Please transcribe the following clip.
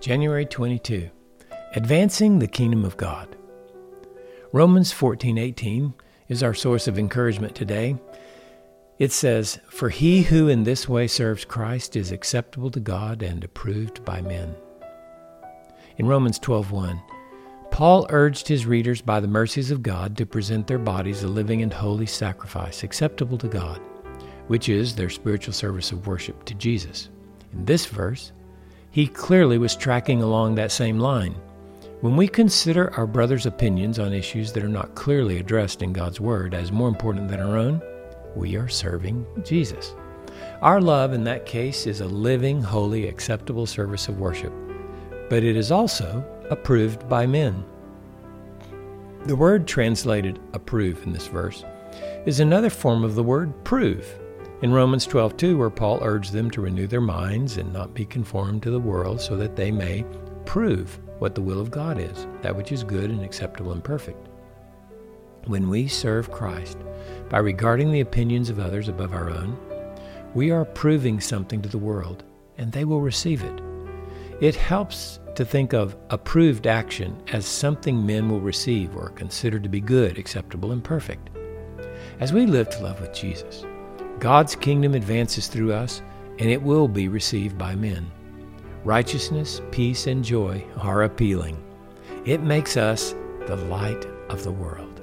January 22. Advancing the Kingdom of God. Romans 14:18 is our source of encouragement today. It says, "For he who in this way serves Christ is acceptable to God and approved by men." In Romans 12:1, Paul urged his readers by the mercies of God to present their bodies a living and holy sacrifice acceptable to God, which is their spiritual service of worship to Jesus. In this verse, he clearly was tracking along that same line. When we consider our brother's opinions on issues that are not clearly addressed in God's Word as more important than our own, we are serving Jesus. Our love in that case is a living, holy, acceptable service of worship, but it is also approved by men. The word translated approve in this verse is another form of the word prove in Romans 12:2 where Paul urged them to renew their minds and not be conformed to the world so that they may prove what the will of God is, that which is good and acceptable and perfect. When we serve Christ by regarding the opinions of others above our own, we are proving something to the world, and they will receive it. It helps to think of approved action as something men will receive or consider to be good, acceptable, and perfect. As we live to love with Jesus, God's kingdom advances through us, and it will be received by men. Righteousness, peace, and joy are appealing. It makes us the light of the world.